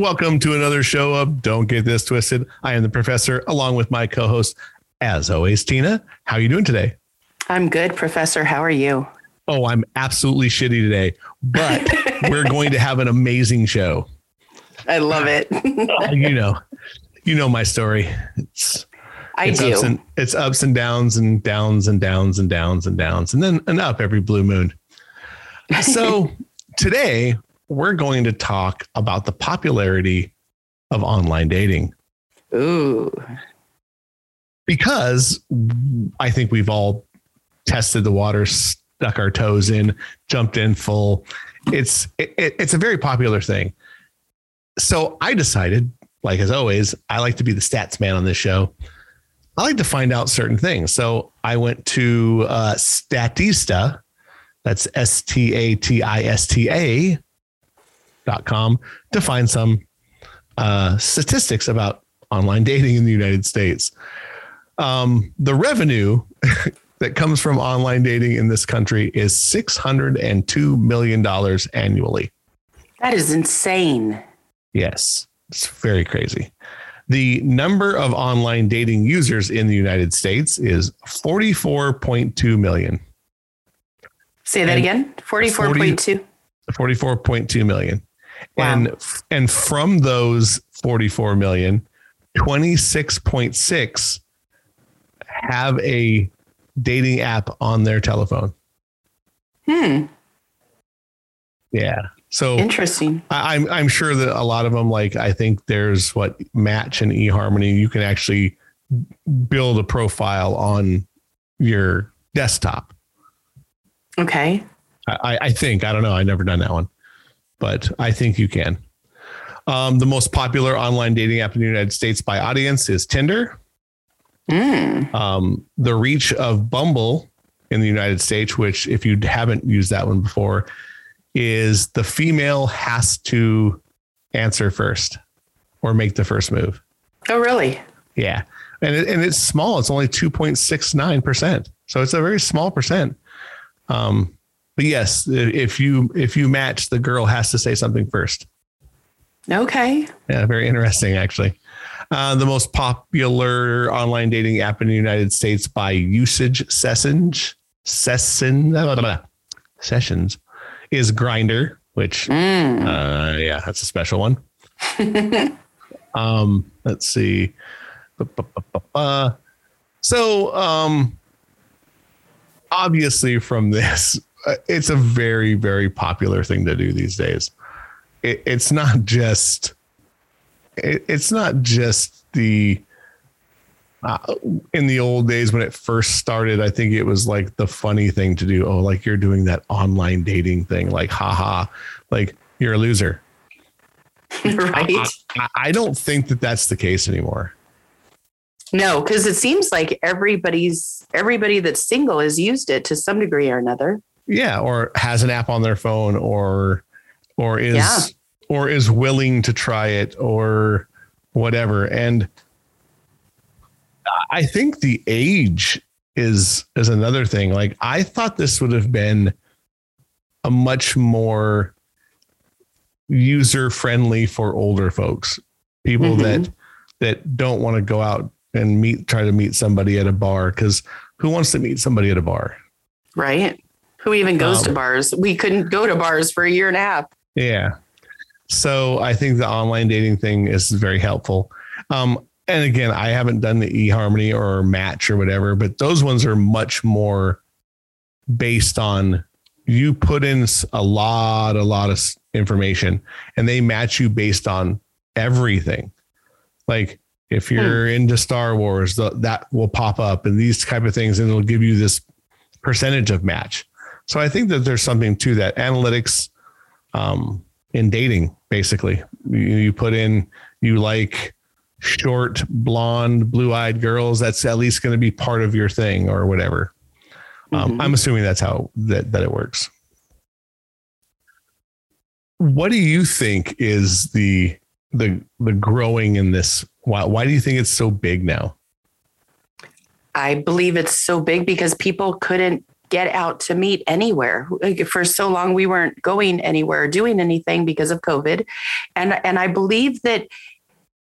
Welcome to another show of Don't Get This Twisted. I am the professor, along with my co-host, as always, Tina. How are you doing today? I'm good, Professor. How are you? Oh, I'm absolutely shitty today, but we're going to have an amazing show. I love it. you know, you know my story. It's I it's do. ups and it's ups and downs and downs and downs and downs and downs and then an up every blue moon. So today we're going to talk about the popularity of online dating Ooh. because I think we've all tested the water, stuck our toes in, jumped in full. It's it, it's a very popular thing. So I decided, like as always, I like to be the stats man on this show. I like to find out certain things. So I went to uh, Statista, that's S T A T I S T A dot com to find some uh, statistics about online dating in the United States. Um, the revenue that comes from online dating in this country is $602 million annually. That is insane. Yes, it's very crazy. The number of online dating users in the United States is 44.2 million. Say that And again. 44.2. 44.2 million. Wow. And and from those 44 million, 26.6 have a dating app on their telephone. Hmm. Yeah. So Interesting. I, I'm I'm sure that a lot of them, like I think there's what Match and eHarmony, you can actually build a profile on your desktop. Okay. I, I think I don't know. I never done that one, but I think you can. Um, the most popular online dating app in the United States by audience is Tinder. Hmm. Um, the reach of Bumble in the United States, which if you haven't used that one before, is the female has to answer first or make the first move. Oh, really? Yeah. And, it, and it's small. It's only 2.69%. So it's a very small percent. Um, but yes, if you if you match, the girl has to say something first. Okay. Yeah, very interesting, actually. Uh, the most popular online dating app in the United States by usage sessions, session, blah, blah, blah, sessions is Grindr, which, Hmm. uh, yeah, that's a special one. um, let's see. So, um, obviously, from this, uh, it's a very, very popular thing to do these days. It, it's not just, it, it's not just the, uh, in the old days when it first started, I think it was like the funny thing to do. Oh, like you're doing that online dating thing, like, haha, like you're a loser. right. I, I don't think that that's the case anymore. No, because it seems like everybody's everybody that's single has used it to some degree or another. Yeah, or has an app on their phone, or or is Yeah. Or is willing to try it, or whatever. And I think the age is is another thing. Like I thought this would have been a much more user friendly for older folks, people Mhm. that that don't want to go out and meet try to meet somebody at a bar because who wants to meet somebody at a bar? Right. Who even goes Um, to bars? We couldn't go to bars for a year and a half. Yeah. So I think the online dating thing is very helpful. Um, and again, I haven't done the eHarmony or Match or whatever, but those ones are much more based on you put in a lot, a lot of information, and they match you based on everything. Like if you're into Star Wars, the, that will pop up, and these type of things, and it'll give you this percentage of match. So I think that there's something to that analytics um, in dating. Basically, you, you put in you like short, blonde, blue-eyed girls. That's at least going to be part of your thing or whatever. Um, Mhm. I'm assuming that's how that that it works. what do you think is the the the growing in this? Why why do you think it's so big now? I believe it's so big because people couldn't get out to meet anywhere. For so long, we weren't going anywhere, doing anything because of COVID, and and I believe that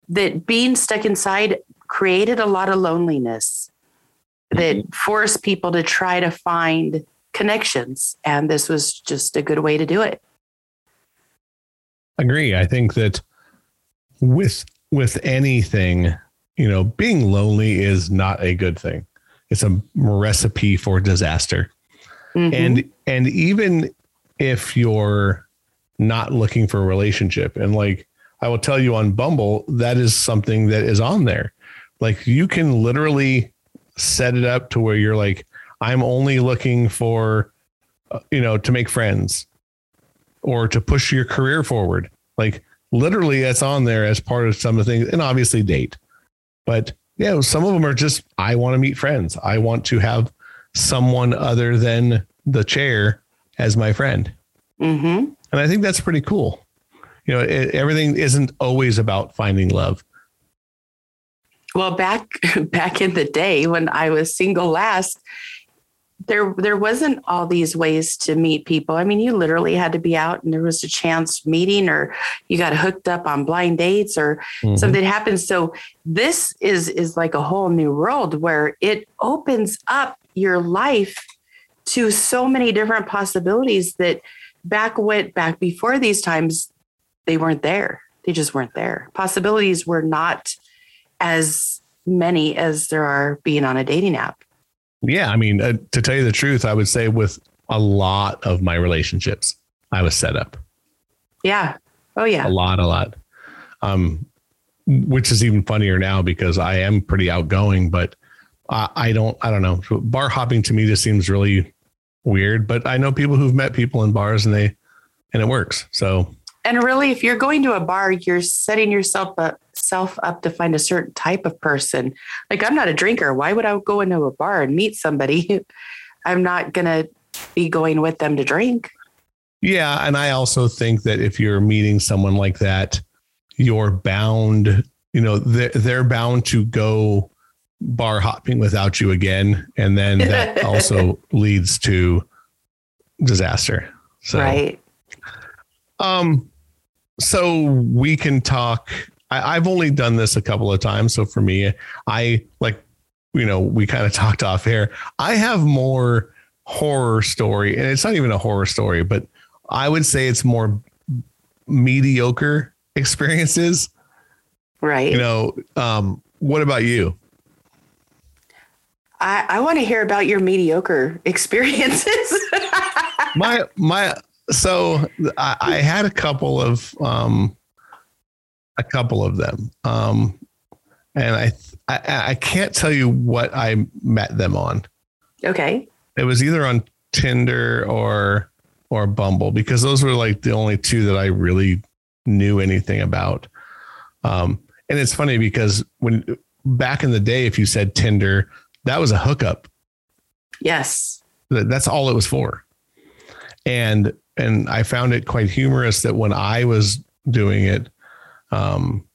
that being stuck inside created a lot of loneliness that mm-hmm. forced people to try to find connections, and this was just a good way to do it. Agree. I think that with with anything, you know, being lonely is not a good thing. It's a recipe for disaster. Mm-hmm. And and even if you're not looking for a relationship and like I will tell you on Bumble that is something that is on there. Like you can literally set it up to where you're like I'm only looking for uh, you know to make friends or to push your career forward. Like literally that's on there as part of some of the things and obviously date. But yeah, some of them are just I want to meet friends. I want to have someone other than the chair as my friend. Mm-hmm. And I think that's pretty cool. You know, it, everything isn't always about finding love. Well, back back in the day when I was single last, there there wasn't all these ways to meet people. I mean, you literally had to be out and there was a chance meeting or you got hooked up on blind dates or mm-hmm. something happened. So this is is like a whole new world where it opens up your life to so many different possibilities that back went back before these times they weren't there. They just weren't there. Possibilities were not as many as there are being on a dating app. Yeah i mean uh, to tell you the truth i would say with a lot of my relationships i was set up. Yeah. Oh yeah. A lot a lot. Um which is even funnier now because i am pretty outgoing but uh, I don't, I don't know. Bar hopping to me just seems really weird, but I know people who've met people in bars and they, and it works. So, and really, if you're going to a bar, you're setting yourself up, self up to find a certain type of person. Like I'm not a drinker. Why would I go into a bar and meet somebody? I'm not going to be going with them to drink. Yeah. And I also think that if you're meeting someone like that, you're bound, you know, they're, they're bound to go bar hopping without you again. And then that also leads to disaster. So, right. Um, so we can talk. I, I've only done this a couple of times. So for me, I like, you know, we kind of talked off here. I have more horror story, and it's not even a horror story, but I would say it's more mediocre experiences. Right. You know, um, what about you? I, I want to hear about your mediocre experiences. my my so I, I, had a couple of um a couple of them. Um and I, I I can't tell you what I met them on. Okay. It was either on Tinder or or Bumble because those were like the only two that I really knew anything about. Um and it's funny because when back in the day if you said Tinder that was a hookup. Yes. That's all it was for. And and I found it quite humorous that when I was doing it, um,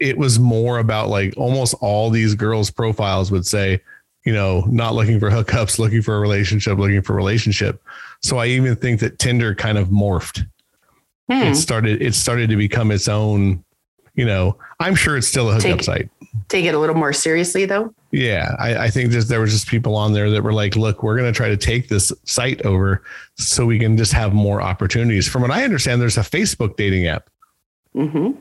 it was more about like almost all these girls' profiles would say, you know, not looking for hookups, looking for a relationship, looking for a relationship. So I even think that Tinder kind of morphed. Hmm. It started it started to become its own, you know, I'm sure it's still a hookup take, site. Take it a little more seriously though. Yeah, I, I think just there was just people on there that were like, "Look, we're going to try to take this site over so we can just have more opportunities." From what I understand, there's a Facebook dating app. Mm-hmm.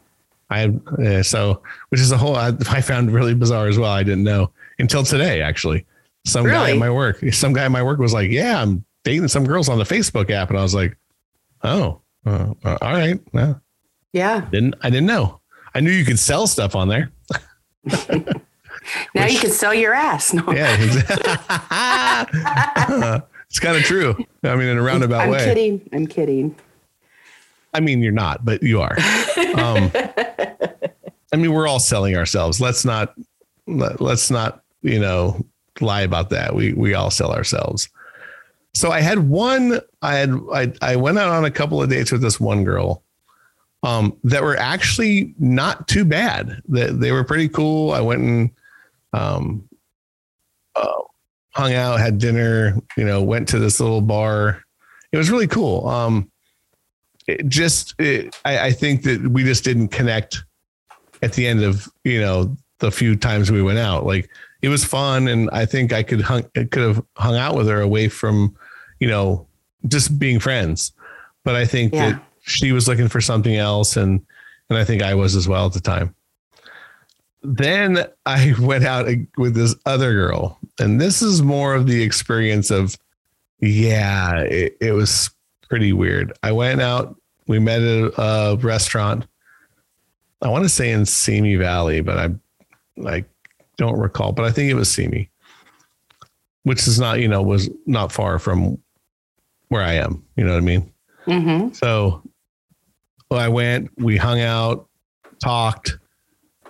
I uh, so which is a whole I, I, found really bizarre as well. I didn't know until today actually. Some really? guy in my work, some guy in my work was like, "Yeah, I'm dating some girls on the Facebook app," and I was like, "Oh, uh, uh, all right, well, yeah, didn't I didn't know. I knew you could sell stuff on there." now Which, you can sell your ass. No. Yeah, exactly. it's kind of true. I mean, in a roundabout I'm way. I'm kidding. I'm kidding. I mean, you're not, but you are. Um, I mean, we're all selling ourselves. Let's not let, let's not you know lie about that. We we all sell ourselves. so I had one. I had I I went out on a couple of dates with this one girl, um, that were actually not too bad. That they, they were pretty cool. I went and um, uh, hung out, had dinner. You know, went to this little bar. It was really cool. Um, it just it, I, I think that we just didn't connect at the end of you know the few times we went out. Like it was fun, and I think I could hung could have hung out with her away from you know just being friends. But I think Yeah. that she was looking for something else, and and I think I was as well at the time. Then I went out with this other girl, and this is more of the experience of, yeah, it, it was pretty weird. I went out, we met at a restaurant. I want to say in Simi Valley, but I I don't recall, but I think it was Simi, which is not, you know, was not far from where I am. You know what I mean? Mm-hmm. So I went, we hung out, talked,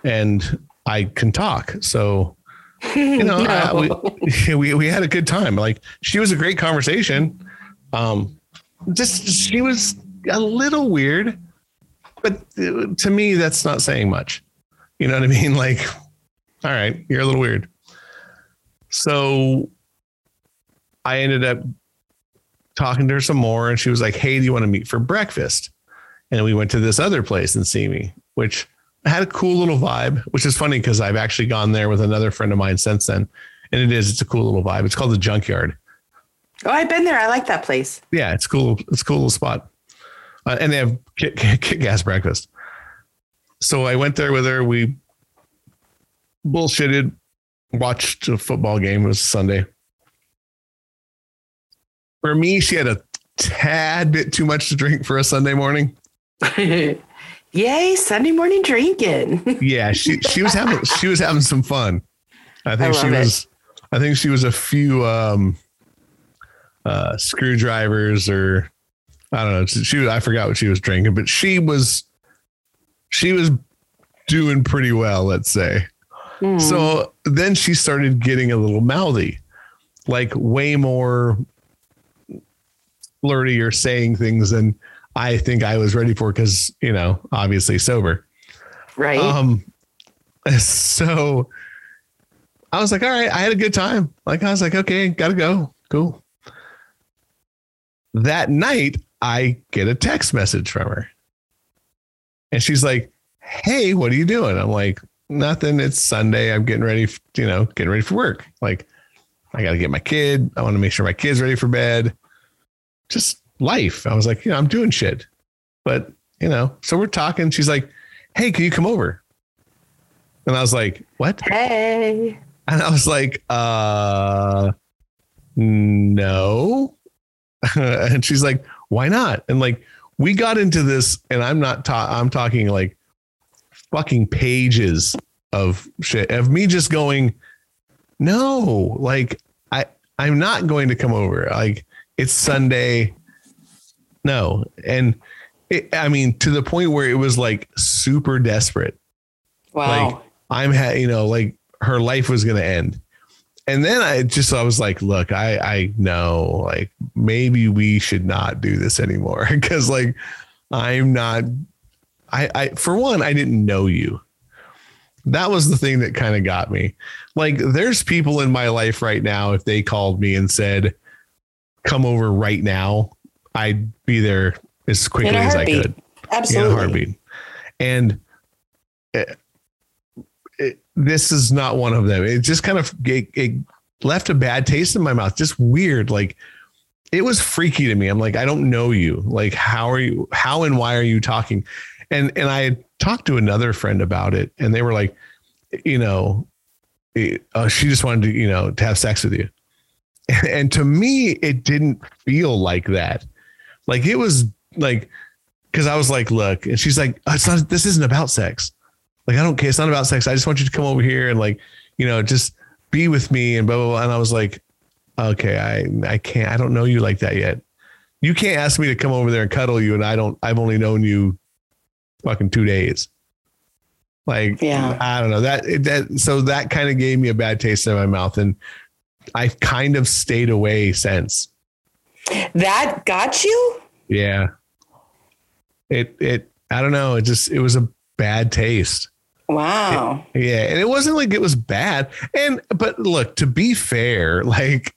and I can talk. So, you know, I- we, we, we had a good time. Like she was a great conversation. Um, just, she was a little weird, but uh, to me, that's not saying much. You know what I mean? Like, all right, you're a little weird. So I ended up talking to her some more and she was like, Hey, do you want to meet for breakfast? And we went to this other place in Simi, which had a cool little vibe, which is funny because I've actually gone there with another friend of mine since then. And it is, it's a cool little vibe. It's called the Junkyard. Oh, I've been there. I like that place. Yeah, it's cool. It's a cool little spot. Uh, and they have kick, kick gas breakfast. So I went there with her. We bullshitted, watched a football game. It was Sunday. For me, she had a tad bit too much to drink for a Sunday morning. Yay, Sunday morning drinking. Yeah, she she was having she was having some fun. I think I she love it. was I think she was a few um uh screwdrivers or I don't know. She was I forgot what she was drinking, but she was she was doing pretty well, let's say. Hmm. So then she started getting a little mouthy, like way more flirty or saying things than I think I was ready for because, you know, obviously sober. right. Um, so I was like, all right, I had a good time. Like, I was like, okay, gotta go. Cool. That night, I get a text message from her. And she's like, hey, what are you doing? I'm like, nothing. It's Sunday. I'm getting ready, you know, getting ready for work. Like, I got to get my kid. I want to make sure my kid's ready for bed. Just life. I was like, you know, I'm doing shit. But, you know, so we're talking. She's like, hey, can you come over? And I was like, what? hey. And I was like, uh, no. and she's like, why not? And like, we got into this, and I'm not ta- I'm talking like fucking pages of shit of me just going, no, like I I'm not going to come over. Like it's Sunday. No. And it, I mean, to the point where it was like super desperate. Wow. Like, I'm ha- you know, like her life was going to end. And then I just, I was like, look, I, I know like maybe we should not do this anymore. Cause like, I'm not, I, I, for one, I didn't know you. That was the thing that kind of got me. Like, there's people in my life right now. If they called me and said, come over right now, I'd be there as quickly as I could Absolutely. in a heartbeat. And it, it, this is not one of them. It just kind of it, it left a bad taste in my mouth. Just weird. Like it was freaky to me. I'm like, I don't know you. Like, how are you? How and why are you talking? And and I talked to another friend about it, and they were like, you know, it, uh, she just wanted to, you know, to have sex with you. And to me, it didn't feel like that. Like it was like because I was like, look, and she's like, oh, it's not. This isn't about sex. Like I don't care. It's not about sex. I just want you to come over here and like, you know, just be with me and blah blah blah. And I was like, okay, I I can't. I don't know you like that yet. You can't ask me to come over there and cuddle you, and I don't. I've only known you fucking two days. Like, Yeah. I don't know that. it- that so that kind of gave me a bad taste in my mouth, and I've kind of stayed away since. That got you? Yeah. It it I don't know. It just it was a bad taste. Wow. It, yeah, and it wasn't like it was bad. And but look, to be fair, like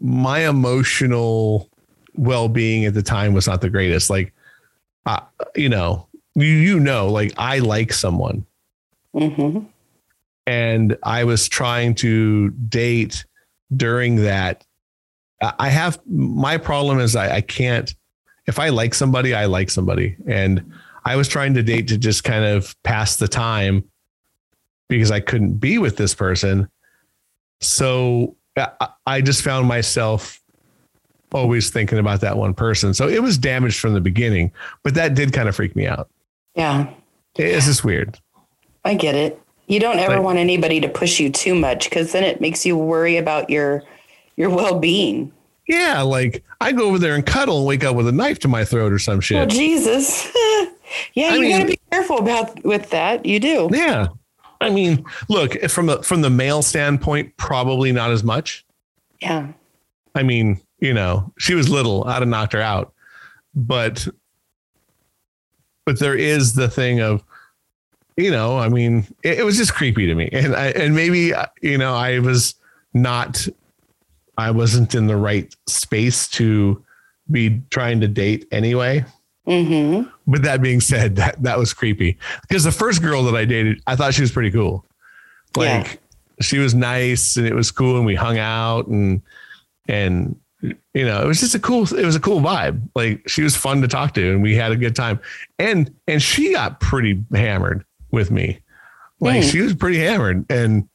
my emotional well-being at the time was not the greatest. Like uh, you know, you you know, like I like someone. Mm-hmm. And I was trying to date during that. I have my problem is I, I can't if I like somebody, I like somebody. And I was trying to date to just kind of pass the time because I couldn't be with this person. So I just found myself always thinking about that one person. So it was damaged from the beginning, but that did kind of freak me out. Yeah. It's just weird. I get it. You don't ever like, want anybody to push you too much because then it makes you worry about your your well being. Yeah, like I go over there and cuddle and wake up with a knife to my throat or some shit. Oh Jesus. yeah, I you mean, gotta be careful about with that. You do. Yeah. I mean, look, from a from the male standpoint, probably not as much. Yeah. I mean, you know, she was little, I'd have knocked her out. But but there is the thing of you know, I mean, it, it was just creepy to me. And I and maybe uh, you know, I was not I wasn't in the right space to be trying to date anyway. Mm-hmm. But that being said, that that was creepy because the first girl that I dated, I thought she was pretty cool. Like yeah. she was nice and it was cool, and we hung out and and you know it was just a cool it was a cool vibe. Like she was fun to talk to, and we had a good time. And and she got pretty hammered with me. Like mm. she was pretty hammered, and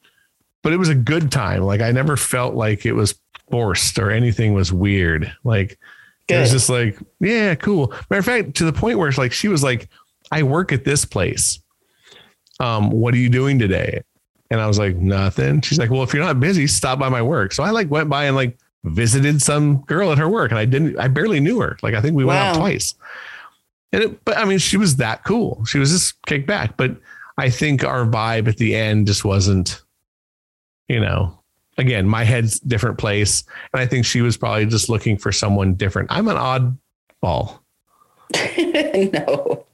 but it was a good time. Like I never felt like it was forced or anything was weird. Like Good. it was just like, yeah, cool. Matter of fact, to the point where it's like she was like, I work at this place. Um, what are you doing today? And I was like, nothing. She's like, well, if you're not busy, stop by my work. So I like went by and like visited some girl at her work and I didn't, I barely knew her. Like, I think we went out twice. And it, but I mean, she was that cool. She was just kicked back. But I think our vibe at the end just wasn't, you know, again, my head's different place. And I think she was probably just looking for someone different. I'm an oddball. no.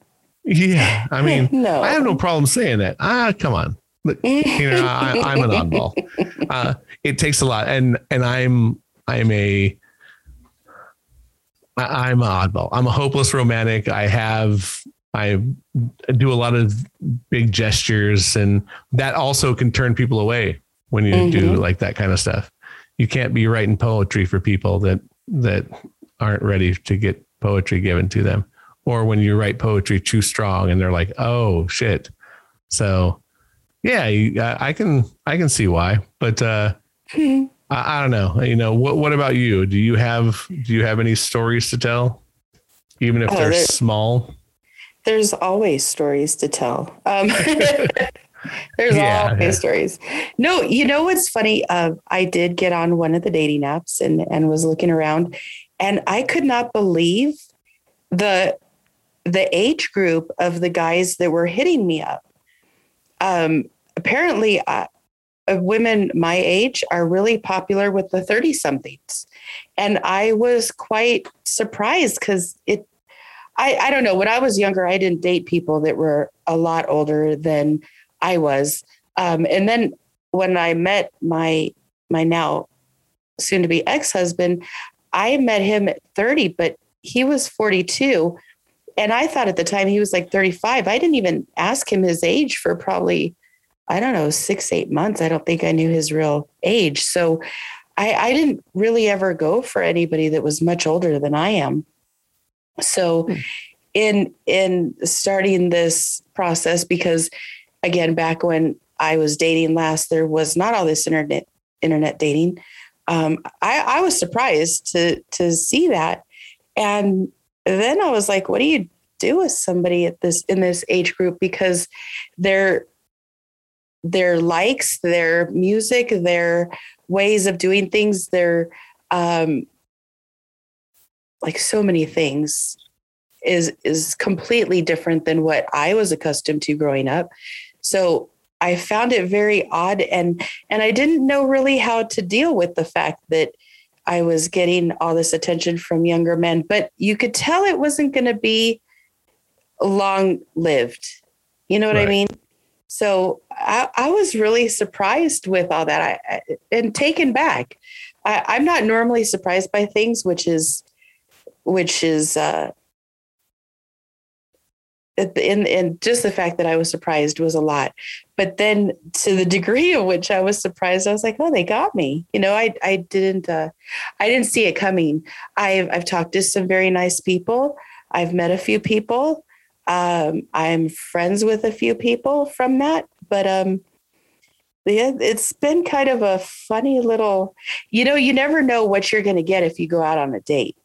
Yeah. I mean, no. I have no problem saying that. Ah, come on. You know, I, am an oddball. Uh, it takes a lot. And, and I'm, I'm a, I'm an oddball. I'm a hopeless romantic. I have, I do a lot of big gestures and that also can turn people away when you mm-hmm. do like that kind of stuff. You can't be writing poetry for people that that aren't ready to get poetry given to them, or when you write poetry too strong and they're like, "Oh shit." So, yeah, you, I, can I can see why, but uh, I, I don't know. You know, what what about you? Do you have do you have any stories to tell, even if oh, they're small? There's always stories to tell. Um, There's yeah, all yeah. stories. No, you know what's funny? Uh, I did get on one of the dating apps and and was looking around, and I could not believe the the age group of the guys that were hitting me up. Um, apparently, uh, uh women my age are really popular with the thirty somethings, and I was quite surprised because it. I, I don't know. When I was younger, I didn't date people that were a lot older than I was. Um, and then when I met my my now soon to be ex husband, I met him at 30, but he was 42. And I thought at the time he was like 35. I didn't even ask him his age for probably, I don't know, six, eight months. I don't think I knew his real age. So I, I didn't really ever go for anybody that was much older than I am. So hmm. in in starting this process, because again, back when I was dating last, there was not all this internet internet dating. Um, I, I was surprised to to see that, and then I was like, "What do you do with somebody at this in this age group?" Because their their likes, their music, their ways of doing things, their um, like so many things is is completely different than what I was accustomed to growing up. So I found it very odd and and I didn't know really how to deal with the fact that I was getting all this attention from younger men, but you could tell it wasn't going to be long lived. You know what right. I mean? So I, I, was really surprised with all that I, and taken back. I, am not normally surprised by things, which is, which is, uh, in, in just the fact that I was surprised was a lot. But then to the degree of which I was surprised, I was like, oh, they got me. You know, I, I didn't, uh, I didn't see it coming. I've, I've talked to some very nice people. I've met a few people. Um, I'm friends with a few people from that, but, um, yeah, it's been kind of a funny little, you know, you never know what you're going to get if you go out on a date.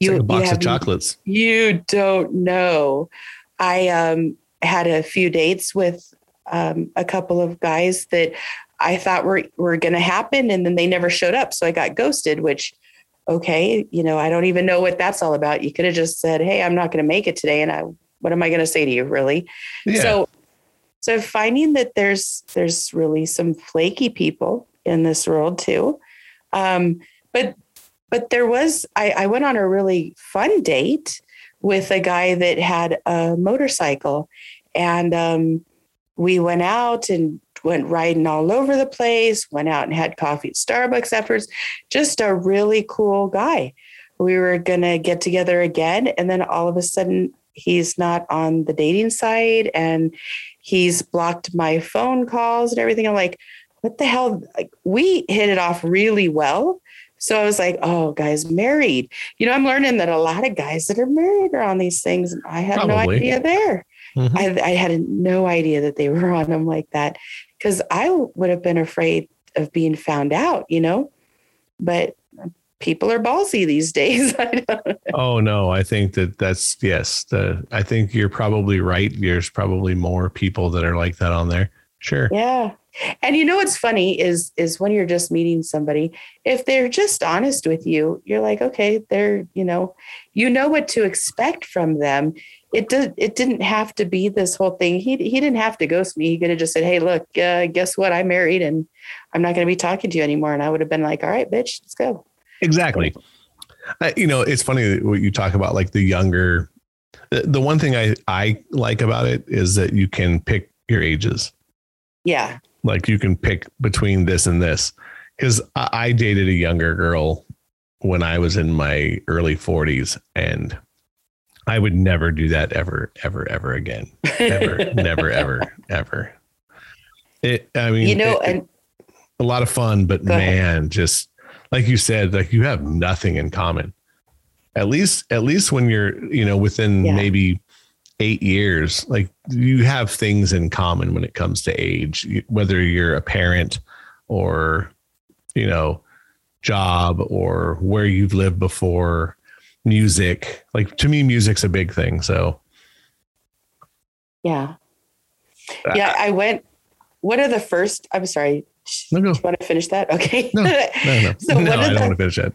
You, like a box of chocolates. You don't know. I um, had a few dates with um, a couple of guys that I thought were were going to happen, and then they never showed up. So I got ghosted. Which, okay, you know, I don't even know what that's all about. You could have just said, "Hey, I'm not going to make it today," and I, what am I going to say to you, really? Yeah. So, so finding that there's there's really some flaky people in this world too, um, but but there was I, I went on a really fun date with a guy that had a motorcycle. And um, we went out and went riding all over the place, went out and had coffee at Starbucks afterwards. Just a really cool guy. We were going to get together again. And then all of a sudden, he's not on the dating site and he's blocked my phone calls and everything. I'm like, what the hell? Like, we hit it off really well. So I was like, oh, guys married. You know, I'm learning that a lot of guys that are married are on these things. And I had Probably. no idea there. Mm-hmm. I, I had no idea that they were on them like that because I would have been afraid of being found out, you know, but people are ballsy these days. oh no, I think that that's yes. The I think you're probably right. There's probably more people that are like that on there. Sure. Yeah. And you know what's funny is is when you're just meeting somebody, if they're just honest with you, you're like, okay, they're, you know, you know what to expect from them. It did it didn't have to be this whole thing. He he didn't have to ghost me. He could have just said, "Hey, look, uh, guess what? I'm married and I'm not going to be talking to you anymore." And I would have been like, "All right, bitch, let's go." Exactly. Uh, you know, it's funny what you talk about like the younger the, the one thing I I like about it is that you can pick your ages. Yeah. Like you can pick between this and this. Because I, I dated a younger girl when I was in my early 40s and I would never do that ever, ever, ever again. Ever, never, ever, ever. It, I mean, you know, it, and a lot of fun, but man, ahead. just like you said, like you have nothing in common. At least, at least when you're, you know, within yeah. maybe eight years, like you have things in common when it comes to age, whether you're a parent or, you know, job or where you've lived before, music. Like to me, music's a big thing. So, yeah. Uh, yeah. I went, what are the first, I'm sorry. No, go. want to finish that? Okay. No, no, no. so no I don't the, want to finish it.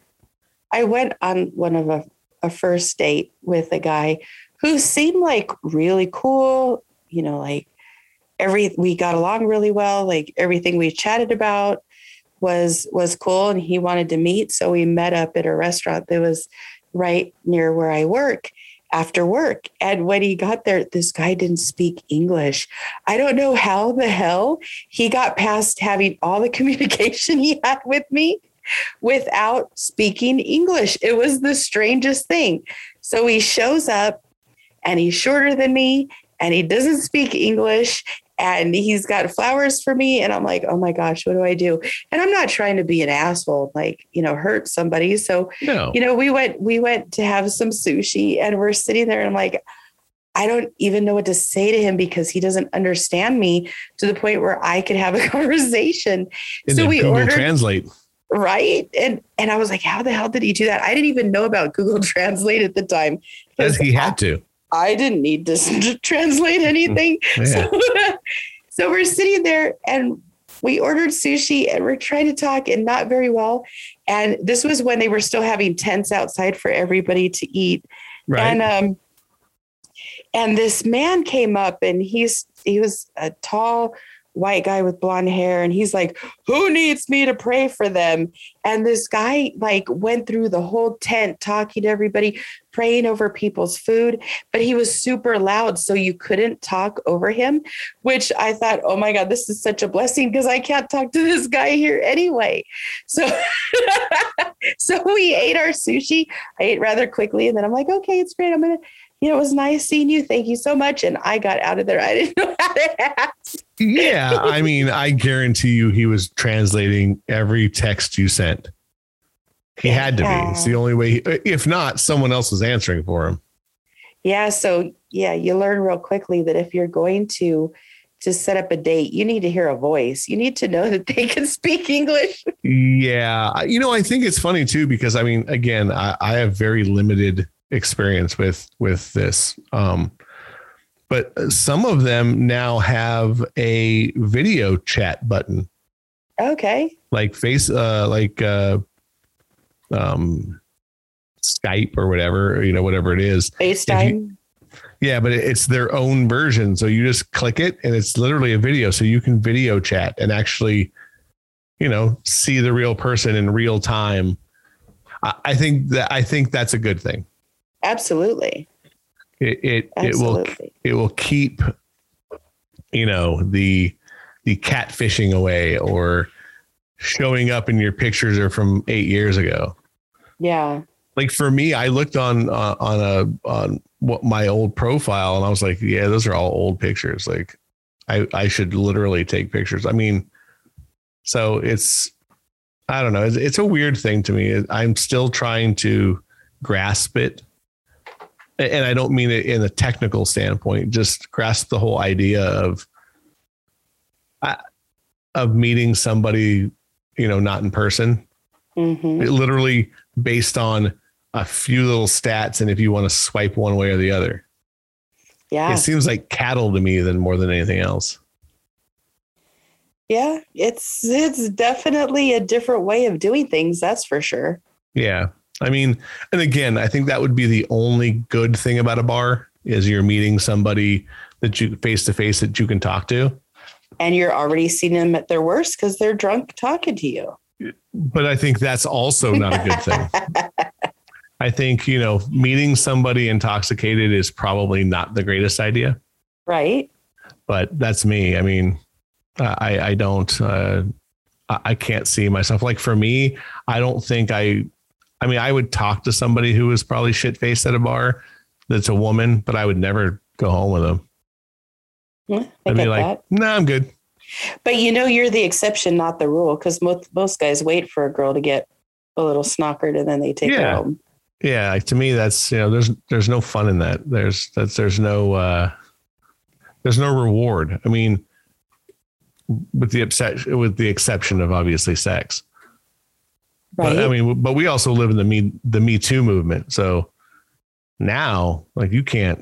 I went on one of a, a first date with a guy who seemed like really cool, you know, like every we got along really well, like everything we chatted about was was cool and he wanted to meet, so we met up at a restaurant that was right near where I work after work. And when he got there, this guy didn't speak English. I don't know how the hell he got past having all the communication he had with me without speaking English. It was the strangest thing. So he shows up and he's shorter than me and he doesn't speak English and he's got flowers for me and i'm like oh my gosh what do i do? And i'm not trying to be an asshole like you know hurt somebody. So no. you know we went we went to have some sushi and we're sitting there and i'm like i don't even know what to say to him because he doesn't understand me to the point where i could have a conversation. So we Google ordered translate. Right? And and i was like how the hell did he do that? I didn't even know about google translate at the time. Because he had to I didn't need to, translate anything. Yeah. So, so we're sitting there and we ordered sushi and we're trying to talk and not very well. And this was when they were still having tents outside for everybody to eat. Right. And um and this man came up and he's he was a tall white guy with blonde hair and he's like who needs me to pray for them And this guy like went through the whole tent talking to everybody, praying over people's food, but he was super loud. So you couldn't talk over him, which I thought, oh my God, this is such a blessing because I can't talk to this guy here anyway. So, so we ate our sushi. I ate rather quickly. And then I'm like, okay, it's great. I'm to you know, it was nice seeing you. Thank you so much. And I got out of there. I didn't know how to ask. yeah. I mean, I guarantee you he was translating every text you sent. He had to be. It's the only way. He, if not, someone else was answering for him. Yeah. So, yeah, you learn real quickly that if you're going to, to set up a date, you need to hear a voice. You need to know that they can speak English. Yeah. You know, I think it's funny too, because I mean, again, I, I have very limited experience with with this. Um, but some of them now have a video chat button. Okay. Like face, uh, like uh, um, Skype or whatever, you know, whatever it is. FaceTime. You, yeah, but it's their own version. So you just click it and it's literally a video. So you can video chat and actually, you know, see the real person in real time. I, I think that I think that's a good thing. Absolutely. It it, it will it will keep you know the the catfishing away or showing up in your pictures are from eight years ago. Yeah. Like for me, I looked on uh, on a on what my old profile and I was like, yeah, those are all old pictures. Like I I should literally take pictures. I mean, so it's I don't know. It's, it's a weird thing to me. I'm still trying to grasp it and I don't mean it in a technical standpoint, just grasp the whole idea of of meeting somebody, you know, not in person. Mm-hmm. literally based on a few little stats and if you want to swipe one way or the other. Yeah. It seems like cattle to me than more than anything else. Yeah, it's it's definitely a different way of doing things, that's for sure. Yeah. I mean, and again, I think that would be the only good thing about a bar is you're meeting somebody that you face to face that you can talk to. And you're already seeing them at their worst because they're drunk talking to you. But I think that's also not a good thing. I think, you know, meeting somebody intoxicated is probably not the greatest idea. Right. But that's me. I mean, I, I don't, uh, I can't see myself. Like for me, I don't think I I mean, I would talk to somebody who was probably shit faced at a bar that's a woman, but I would never go home with them. Yeah, I I'd be like, that. no, nah, I'm good. But you know, you're the exception, not the rule, because most most guys wait for a girl to get a little snockered and then they take yeah. her home. Yeah, to me, that's you know, there's there's no fun in that. There's that's there's no uh, there's no reward. I mean, with the exception with the exception of obviously sex. Right. But, I mean, but we also live in the me the Me Too movement. So now, like, you can't.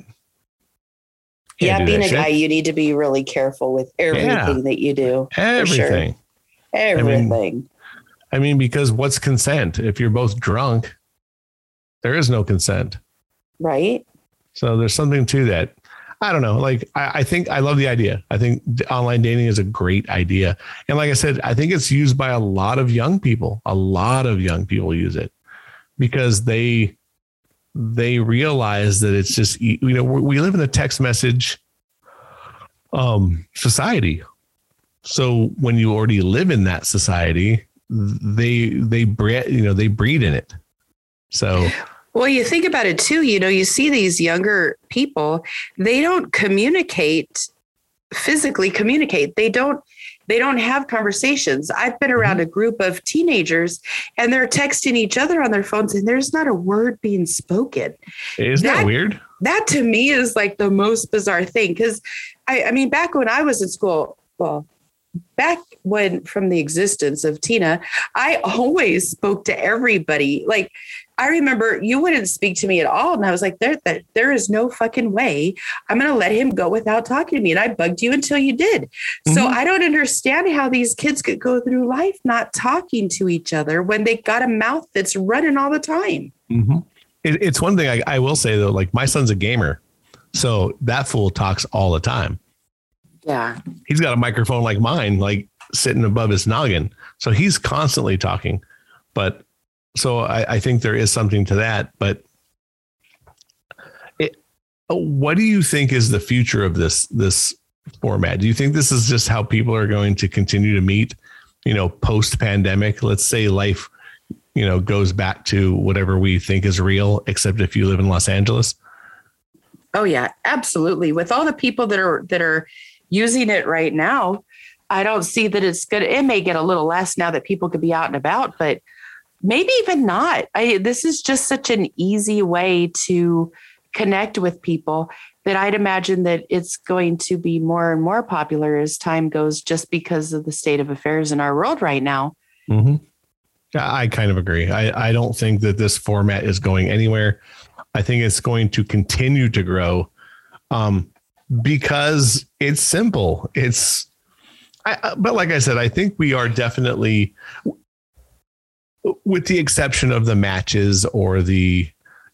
can't yeah, being a shit. guy, you need to be really careful with everything yeah. that you do. Everything. Sure. Everything. I mean, I mean, because what's consent? If you're both drunk, there is no consent. Right. So there's something to that. I don't know. Like, I, I, think I love the idea. I think online dating is a great idea. And like I said, I think it's used by a lot of young people. A lot of young people use it because they they realize that it's just you know we live in a text message um society. So when you already live in that society, they they breed you know they breed in it. So well, you think about it too, you know, you see these younger people, they don't communicate physically communicate. They don't they don't have conversations. I've been around mm-hmm. a group of teenagers and they're texting each other on their phones and there's not a word being spoken. Isn't that, that weird? That to me is like the most bizarre thing. Cause I, I mean, back when I was in school, well, back when from the existence of Tina, I always spoke to everybody. Like I remember you wouldn't speak to me at all. And I was like, there, there, there is no fucking way I'm going to let him go without talking to me. And I bugged you until you did. Mm-hmm. So I don't understand how these kids could go through life not talking to each other when they got a mouth that's running all the time. Mm-hmm. It, it's one thing I, I will say though, like my son's a gamer. So that fool talks all the time. Yeah. He's got a microphone like mine, like sitting above his noggin. So he's constantly talking. But so I, I think there is something to that. But it, what do you think is the future of this this format? Do you think this is just how people are going to continue to meet? You know, post pandemic. Let's say life, you know, goes back to whatever we think is real, except if you live in Los Angeles. Oh yeah, absolutely. With all the people that are that are using it right now, I don't see that it's good. It may get a little less now that people could be out and about, but maybe even not. I this is just such an easy way to connect with people that I'd imagine that it's going to be more and more popular as time goes just because of the state of affairs in our world right now. Mm-hmm. I kind of agree. I, I don't think that this format is going anywhere. I think it's going to continue to grow um, because it's simple. It's, I, but like I said, I think we are definitely, with the exception of the matches or the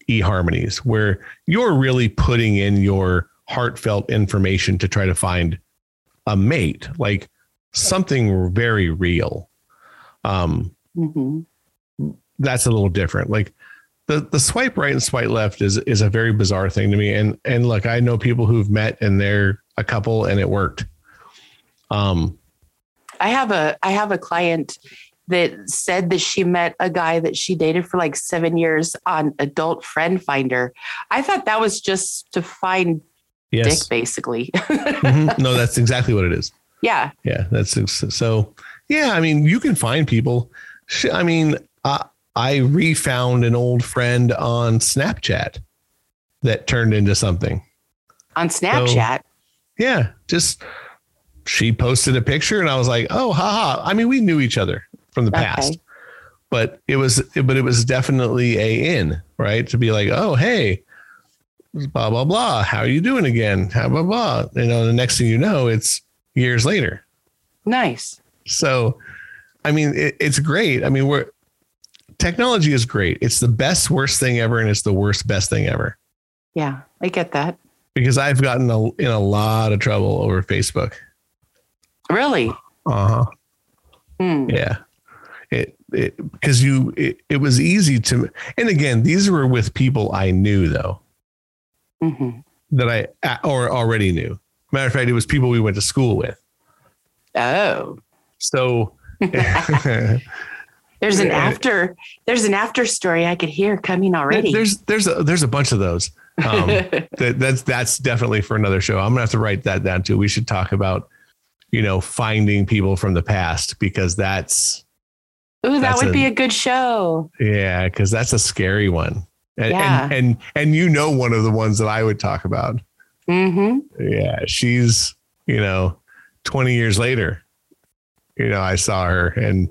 eHarmonies, where you're really putting in your heartfelt information to try to find a mate, like something very real. Um, mm-hmm. That's a little different. Like the the swipe right and swipe left is is a very bizarre thing to me. And and look, I know people who've met and they're a couple and it worked. Um, I have a I have a client that said that she met a guy that she dated for like seven years on Adult Friend Finder. I thought that was just to find yes. dick, basically. mm-hmm. No, that's exactly what it is. Yeah. Yeah. That's so. Yeah. I mean, you can find people. I mean, uh, I refound an old friend on Snapchat that turned into something. On Snapchat? So, yeah. Just she posted a picture and I was like, oh, haha. I mean, we knew each other from the okay. past. But it was, but it was definitely a in, right? To be like, oh, hey, blah blah blah. How are you doing again? How blah blah. You know, the next thing you know, it's years later. Nice. So, I mean, it, it's great. I mean, we're technology is great. It's the best worst thing ever, and it's the worst best thing ever. Yeah, I get that. Because I've gotten a, in a lot of trouble over Facebook. Really? Uh huh. Hmm. Yeah it because you it, it, was easy to and again these were with people i knew though. Mm-hmm. that i or already knew. Matter of fact it was people we went to school with. Oh. So there's an after there's an after story i could hear coming already. there's there's a there's a bunch of those. Um, that, that's that's definitely for another show. I'm gonna have to write that down too. We should talk about you know finding people from the past because that's Ooh, that would a, be a good show. Yeah, because that's a scary one. And, yeah. and, and and you know one of the ones that I would talk about. Mm-hmm. Yeah, she's you know, twenty years later, you know, I saw her and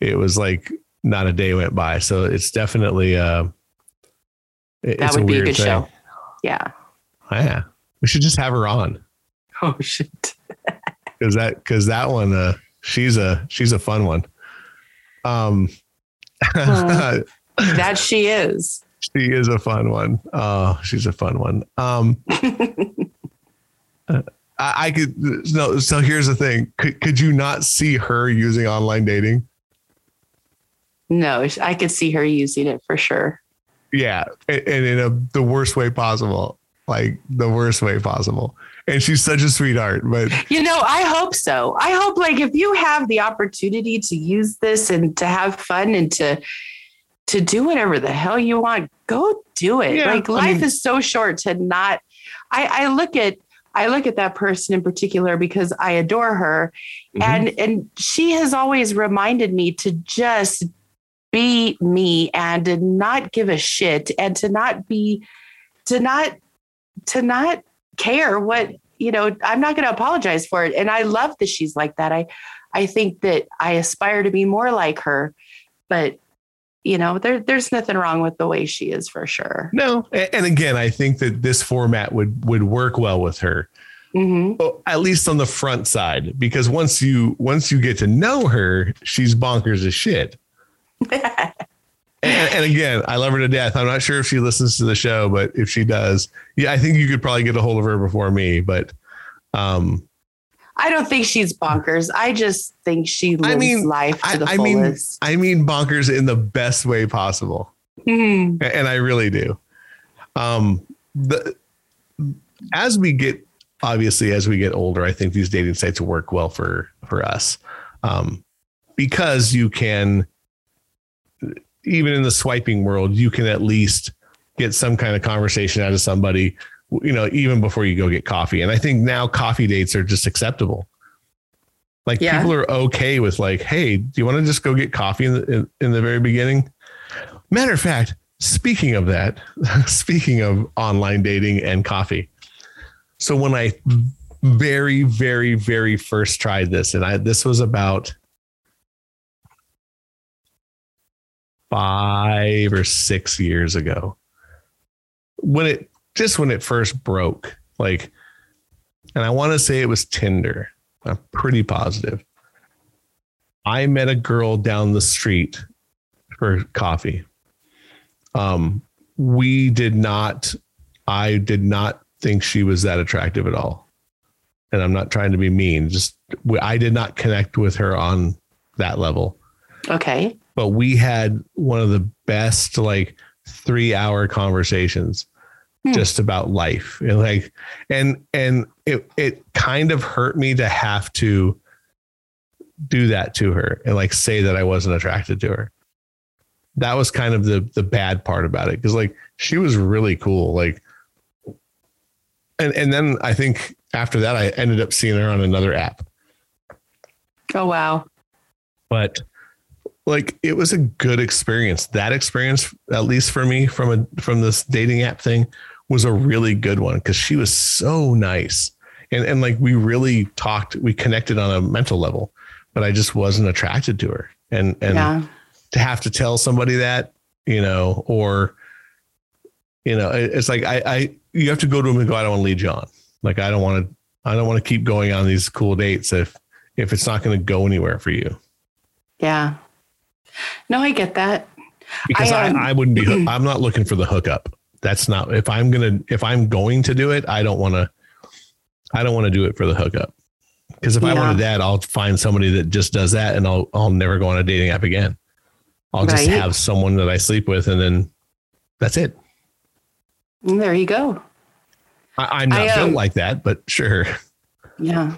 it was like not a day went by. So it's definitely uh it's that would a be a good thing. show. Yeah. Yeah. We should just have her on. Oh shit. Cause that cause that one uh she's a she's a fun one. Um, that she is. She is a fun one. Oh, she's a fun one. Um, I, I, could no. So here's the thing: could could you not see her using online dating? No, I could see her using it for sure. Yeah, and, and in a, the worst way possible, like the worst way possible and she's such a sweetheart. But you know, I hope so. I hope like if you have the opportunity to use this and to have fun and to to do whatever the hell you want, go do it. Yeah, like life mean, is so short to not. I, I look at I look at that person in particular because I adore her, mm-hmm. and and she has always reminded me to just be me and to not give a shit and to not be to not to not care what you know i'm not going to apologize for it. And i love that she's like that. I i think that i aspire to be more like her but you know there, there's nothing wrong with the way she is for sure. No and again i think that this format would would work well with her. Mm-hmm. at least on the front side because once you once you get to know her she's bonkers as shit and, and, again, I love her to death. I'm not sure if she listens to the show, but if she does, yeah, I think you could probably get a hold of her before me. But um, I don't think she's bonkers. I just think she lives I mean, life to I, the I mean, fullest. I mean bonkers in the best way possible. Mhm. and I really do. Um, the as we get obviously as we get older, I think these dating sites work well for for us um, because you can even in the swiping world, you can at least get some kind of conversation out of somebody, you know, even before you go get coffee. And I think now coffee dates are just acceptable. Like Yeah. people are okay with like, hey, do you want to just go get coffee in the in, in the very beginning? Matter of fact, speaking of that, speaking of online dating and coffee. So when I very, very, very first tried this, and I this was about five or six years ago. When it just when it first broke, like, and I want to say it was Tinder. I'm pretty positive. I met a girl down the street for coffee. Um, we did not, I did not think she was that attractive at all. And I'm not trying to be mean, just I did not connect with her on that level. Okay. But we had one of the best like three hour conversations Hmm. just about life. And like and and it it kind of hurt me to have to do that to her and like say that I wasn't attracted to her. That was kind of the the bad part about it because like she was really cool. Like and and then I think after that I ended up seeing her on another app. Oh wow. But like it was a good experience. That experience, at least for me, from a from this dating app thing, was a really good one because she was so nice. And and like we really talked, we connected on a mental level, but I just wasn't attracted to her. And and yeah. to have to tell somebody that, you know, or you know, it- it's like I, I you have to go to them and go, I don't want to lead you on. Like I don't want to, I don't want to keep going on these cool dates if if it's not going to go anywhere for you. Yeah. No, I get that. Because I, I, um, I, wouldn't be, I'm not looking for the hookup. That's not if I'm gonna if I'm going to do it, I don't want to I don't want to do it for the hookup. Because if I wanted that, I'll find somebody that just does that and I'll I'll never go on a dating app again. I'll just Right. have someone that I sleep with and then that's it. There you go. I, I'm not I, built um, like that, but sure. Yeah.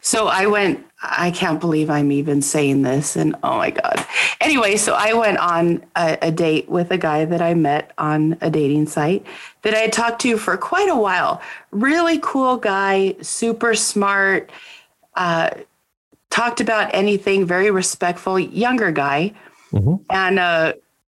So I went, I can't believe I'm even saying this. And oh my God. Anyway, so I went on a, a date with a guy that I met on a dating site that I had talked to for quite a while. Really cool guy, super smart, uh, talked about anything, very respectful, younger guy. Mhm. And uh,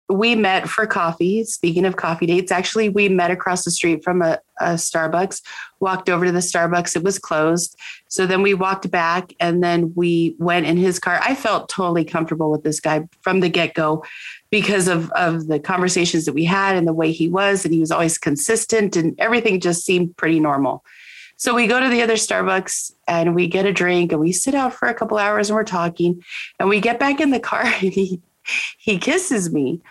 we met for coffee. Speaking of coffee dates, actually, we met across the street from a, a Starbucks, walked over to the Starbucks. It was closed. So then we walked back and then we went in his car. I felt totally comfortable with this guy from the get go because of, of the conversations that we had and the way he was. And he was always consistent and everything just seemed pretty normal. So we go to the other Starbucks and we get a drink and we sit out for a couple hours and we're talking and we get back in the car and he he kisses me.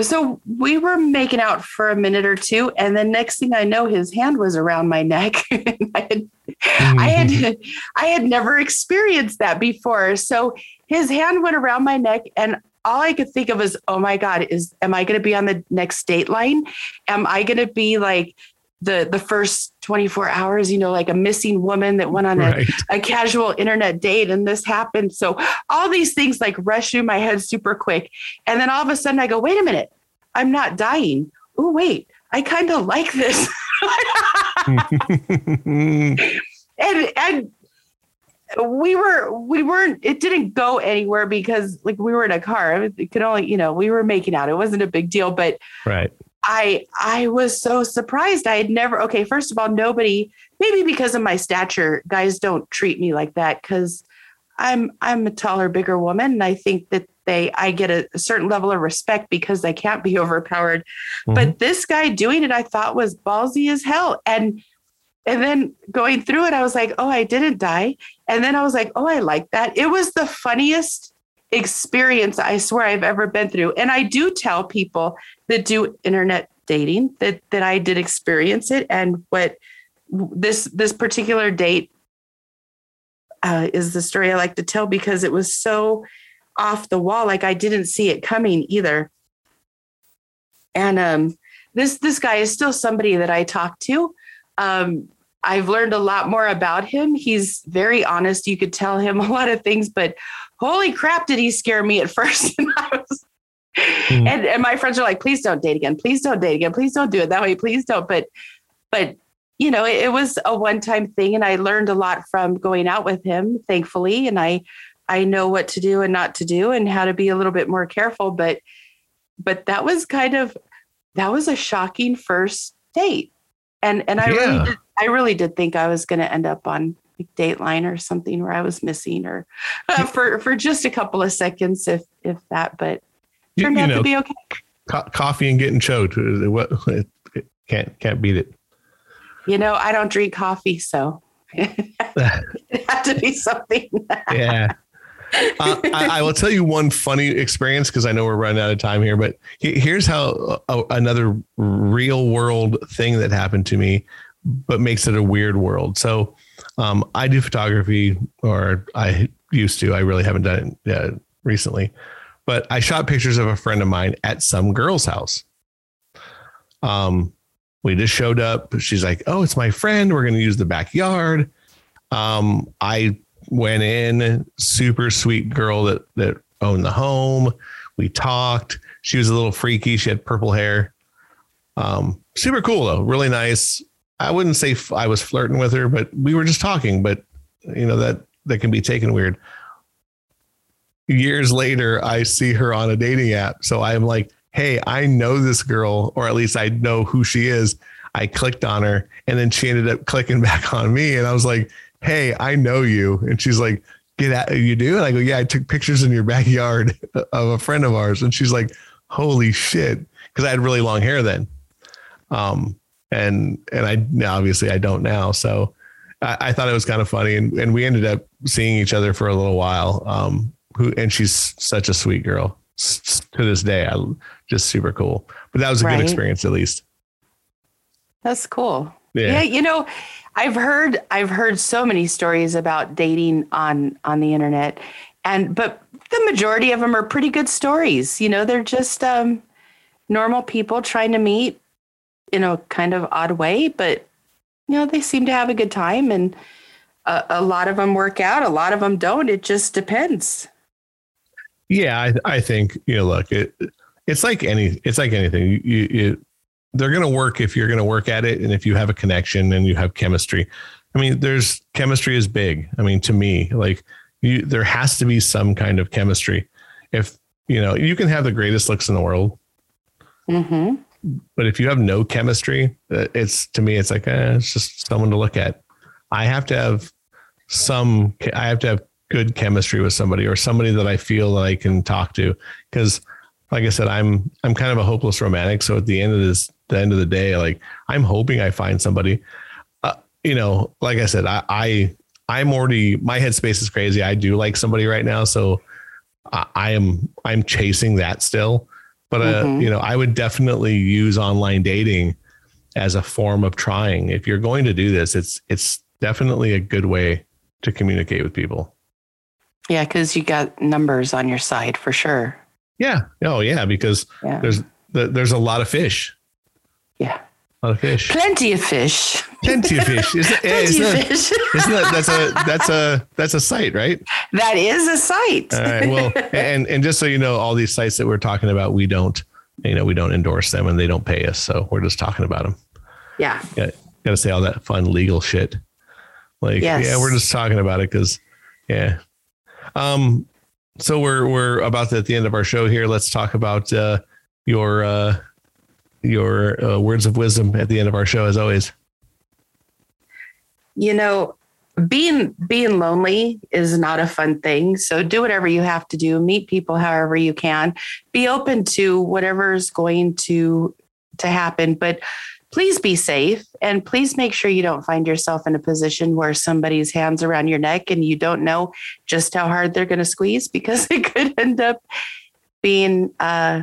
So we were making out for a minute or two, and then next thing I know, his hand was around my neck. I had, I had, mm-hmm. I had never experienced that before. So his hand went around my neck, and all I could think of was, "Oh my God, is am I going to be on the next Dateline? Am I going to be like the the first 24 hours? You know, like a missing woman that went on a a casual internet date and this happened. So all these things like rush through my head super quick. And then all of a sudden I go, wait a minute, I'm not dying. Oh, wait, I kind of like this. and and we were we weren't it didn't go anywhere because like we were in a car. It could only, you know, we were making out. It wasn't a big deal, but right. I I was so surprised. I had never okay, first of all, nobody maybe because of my stature, guys don't treat me like that cuz I'm I'm a taller, bigger woman and I think that they I get a, a certain level of respect because they can't be overpowered. Mm-hmm. But this guy doing it I thought was ballsy as hell and and then going through it I was like, "Oh, I didn't die." And then I was like, "Oh, I like that." It was the funniest experience I swear I've ever been through. And I do tell people that do internet dating that that I did experience it and what this this particular date uh, is the story I like to tell because it was so off the wall. Like I didn't see it coming either. And um, this this guy is still somebody that I talk to. Um, I've learned a lot more about him. He's very honest. You could tell him a lot of things, but holy crap, did he scare me at first? and, was, mm. and, and my friends are like, please don't date again. Please don't date again. Please don't do it that way. Please don't. But but you know, it, it was a one-time thing, and I learned a lot from going out with him, thankfully. And I I know what to do and not to do, and how to be a little bit more careful. But but that was kind of that was a shocking first date, and and I yeah. really did, I really did think I was going to end up on like Dateline or something where I was missing, or uh, for for just a couple of seconds, if if that. But turned you, you out know, to be okay. Co- coffee and getting choked. What can't can't beat it. You know, I don't drink coffee, so it had to be something. yeah. Uh, I, I, will tell you one funny experience because I know we're running out of time here, but here's how uh, another real world thing that happened to me, but makes it a weird world. So um, I do photography, or I used to. I really haven't done it recently, but I shot pictures of a friend of mine at some girl's house. Um, we just showed up. She's like, "Oh, it's my friend. We're going to use the backyard." Um, I went in, super sweet girl that that owned the home. We talked. She was a little freaky. She had purple hair. Um, super cool though, really nice. I wouldn't say I was flirting with her, but we were just talking. But you know that that can be taken weird. Years later, I see her on a dating app, so I'm like, hey, I know this girl, or at least I know who she is. I clicked on her and then she ended up clicking back on me. And I was like, hey, I know you. And she's like, get out, you do? And I go, yeah, I took pictures in your backyard of a friend of ours. And she's like, holy shit. Cause I had really long hair then. Um, and, and I obviously I don't now. So I, I thought it was kind of funny. And, and we ended up seeing each other for a little while. Um, who, and she's such a sweet girl to this day. I just super cool. But that was a right. good experience at least. That's cool. Yeah. yeah, you know, I've heard I've heard so many stories about dating on on the internet, and but the majority of them are pretty good stories. You know, they're just um, normal people trying to meet in a kind of odd way, but you know, they seem to have a good time, and a, a lot of them work out. A lot of them don't. It just depends. Yeah, I, I think you know. Look, it it's like any it's like anything. You, you, they're going to work if you're going to work at it, and if you have a connection and you have chemistry. I mean, there's chemistry is big. I mean, to me, like you, there has to be some kind of chemistry. If you know, you can have the greatest looks in the world, mm-hmm. But if you have no chemistry, uh, it's to me, it's like eh, it's just someone to look at. I have to have some. I have to have good chemistry with somebody or somebody that I feel that I can talk to. Because like I said, I'm I'm kind of a hopeless romantic. So at the end of this, the end of the day, like I'm hoping I find somebody. Uh, you know, like I said, I, I I'm already my headspace is crazy. I do like somebody right now, so I, I am I'm chasing that still. But uh, mm-hmm. you know, I would definitely use online dating as a form of trying. If you're going to do this, it's it's definitely a good way to communicate with people. Yeah, because you got numbers on your side for sure. Yeah. Oh, yeah. Because yeah. there's there's a lot of fish. Yeah. Lot of fish. Plenty of fish. Plenty of fish. Is it, Plenty of that, fish. Isn't that that's a that's a that's a site, right? That is a site. All right. Well, and and just so you know, all these sites that we're talking about, we don't, you know, we don't endorse them and they don't pay us, so we're just talking about them. Yeah. Got, got to say all that fun legal shit. Like, yes. yeah, we're just talking about it because, yeah, um, so we're we're about at the end of our show here. Let's talk about uh, your uh, your uh, words of wisdom at the end of our show, as always. You know, being being lonely is not a fun thing. So do whatever you have to do. Meet people however you can. Be open to whatever's going to to happen, but please be safe and please make sure you don't find yourself in a position where somebody's hands around your neck and you don't know just how hard they're going to squeeze because it could end up being uh,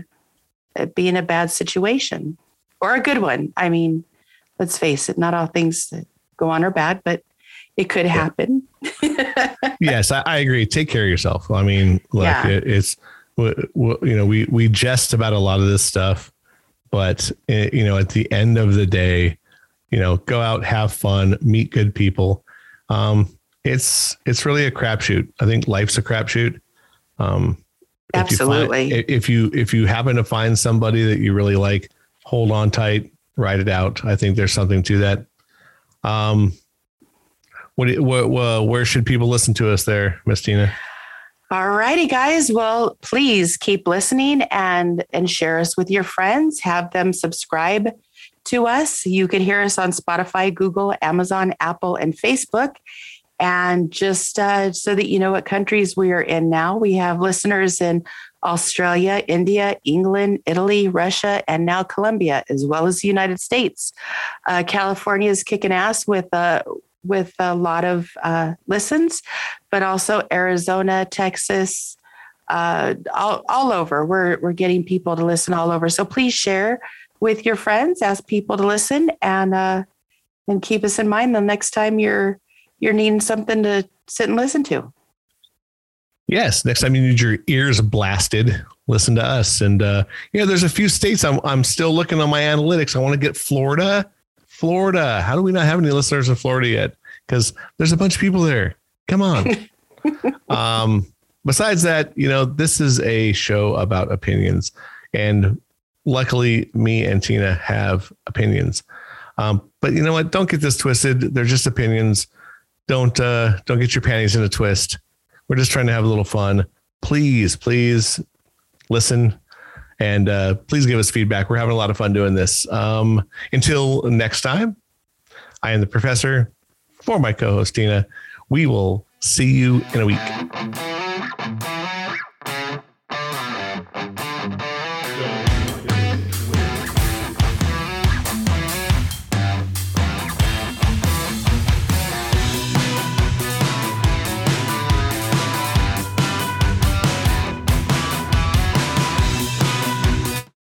being a bad situation or a good one. I mean, let's face it, not all things that go on are bad, but it could happen. yes, I, I, agree. Take care of yourself. I mean, like yeah. it, it's, you know, we, we jest about a lot of this stuff, but it, you know, at the end of the day, you know, go out, have fun, meet good people. Um, it's, it's really a crapshoot. I think life's a crapshoot. Um, Absolutely. If you, find, if you, if you happen to find somebody that you really like, hold on tight, write it out. I think there's something to that. Um, what, what, what where should people listen to us there, Miss Tina? All righty, guys. Well, please keep listening and and share us with your friends. Have them subscribe to us. You can hear us on Spotify, Google, Amazon, Apple, and Facebook. And just uh, so that you know what countries we are in now, we have listeners in Australia, India, England, Italy, Russia, and now Colombia, as well as the United States. Uh, California is kicking ass with uh, with a lot of uh, listens, but also Arizona, Texas, uh, all, all over. We're, we're getting people to listen all over. So please share with your friends, ask people to listen, and uh, and keep us in mind the next time you're you're needing something to sit and listen to. Yes, next time you need your ears blasted, listen to us. And uh, you know, there's a few states I'm I'm still looking on my analytics. I want to get Florida Florida. How do we not have any listeners in Florida yet? Because there's a bunch of people there. Come on. um, besides that, you know, this is a show about opinions. And luckily, me and Tina have opinions. Um, but you know what? Don't get this twisted. They're just opinions. Don't uh, don't get your panties in a twist. We're just trying to have a little fun. Please, please listen and uh, please give us feedback. We're having a lot of fun doing this. Um, until next time, I am the professor for my co host, Tina. We will see you in a week.